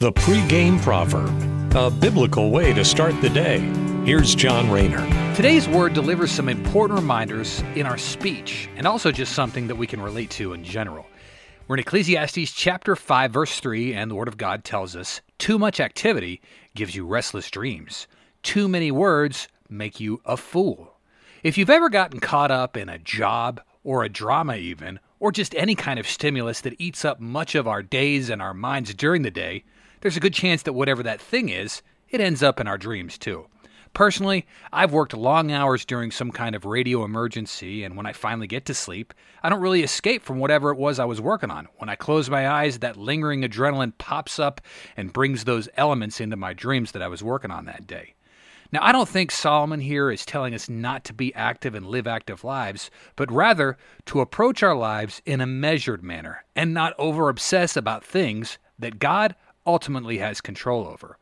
The pregame proverb, a biblical way to start the day. Here's John Rayner. Today's word delivers some important reminders in our speech and also just something that we can relate to in general. We're in Ecclesiastes chapter 5 verse 3 and the word of God tells us, too much activity gives you restless dreams. Too many words make you a fool. If you've ever gotten caught up in a job or a drama even, or just any kind of stimulus that eats up much of our days and our minds during the day, there's a good chance that whatever that thing is, it ends up in our dreams too. Personally, I've worked long hours during some kind of radio emergency, and when I finally get to sleep, I don't really escape from whatever it was I was working on. When I close my eyes, that lingering adrenaline pops up and brings those elements into my dreams that I was working on that day. Now, I don't think Solomon here is telling us not to be active and live active lives, but rather to approach our lives in a measured manner and not over obsess about things that God ultimately has control over.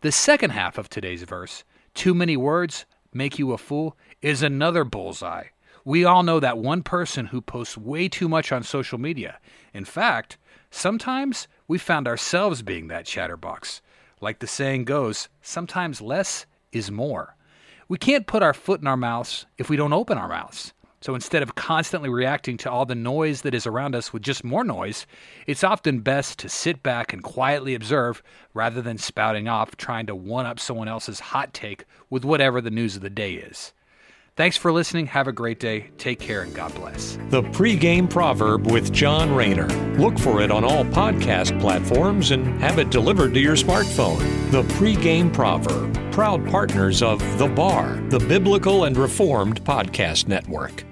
The second half of today's verse, too many words make you a fool, is another bullseye. We all know that one person who posts way too much on social media. In fact, sometimes we found ourselves being that chatterbox. Like the saying goes, sometimes less is more. We can't put our foot in our mouths if we don't open our mouths. So instead of constantly reacting to all the noise that is around us with just more noise, it's often best to sit back and quietly observe rather than spouting off trying to one up someone else's hot take with whatever the news of the day is. Thanks for listening. Have a great day. Take care and God bless. The pregame proverb with John Rayner. Look for it on all podcast platforms and have it delivered to your smartphone. The pregame proverb, proud partners of The Bar, the Biblical and Reformed Podcast Network.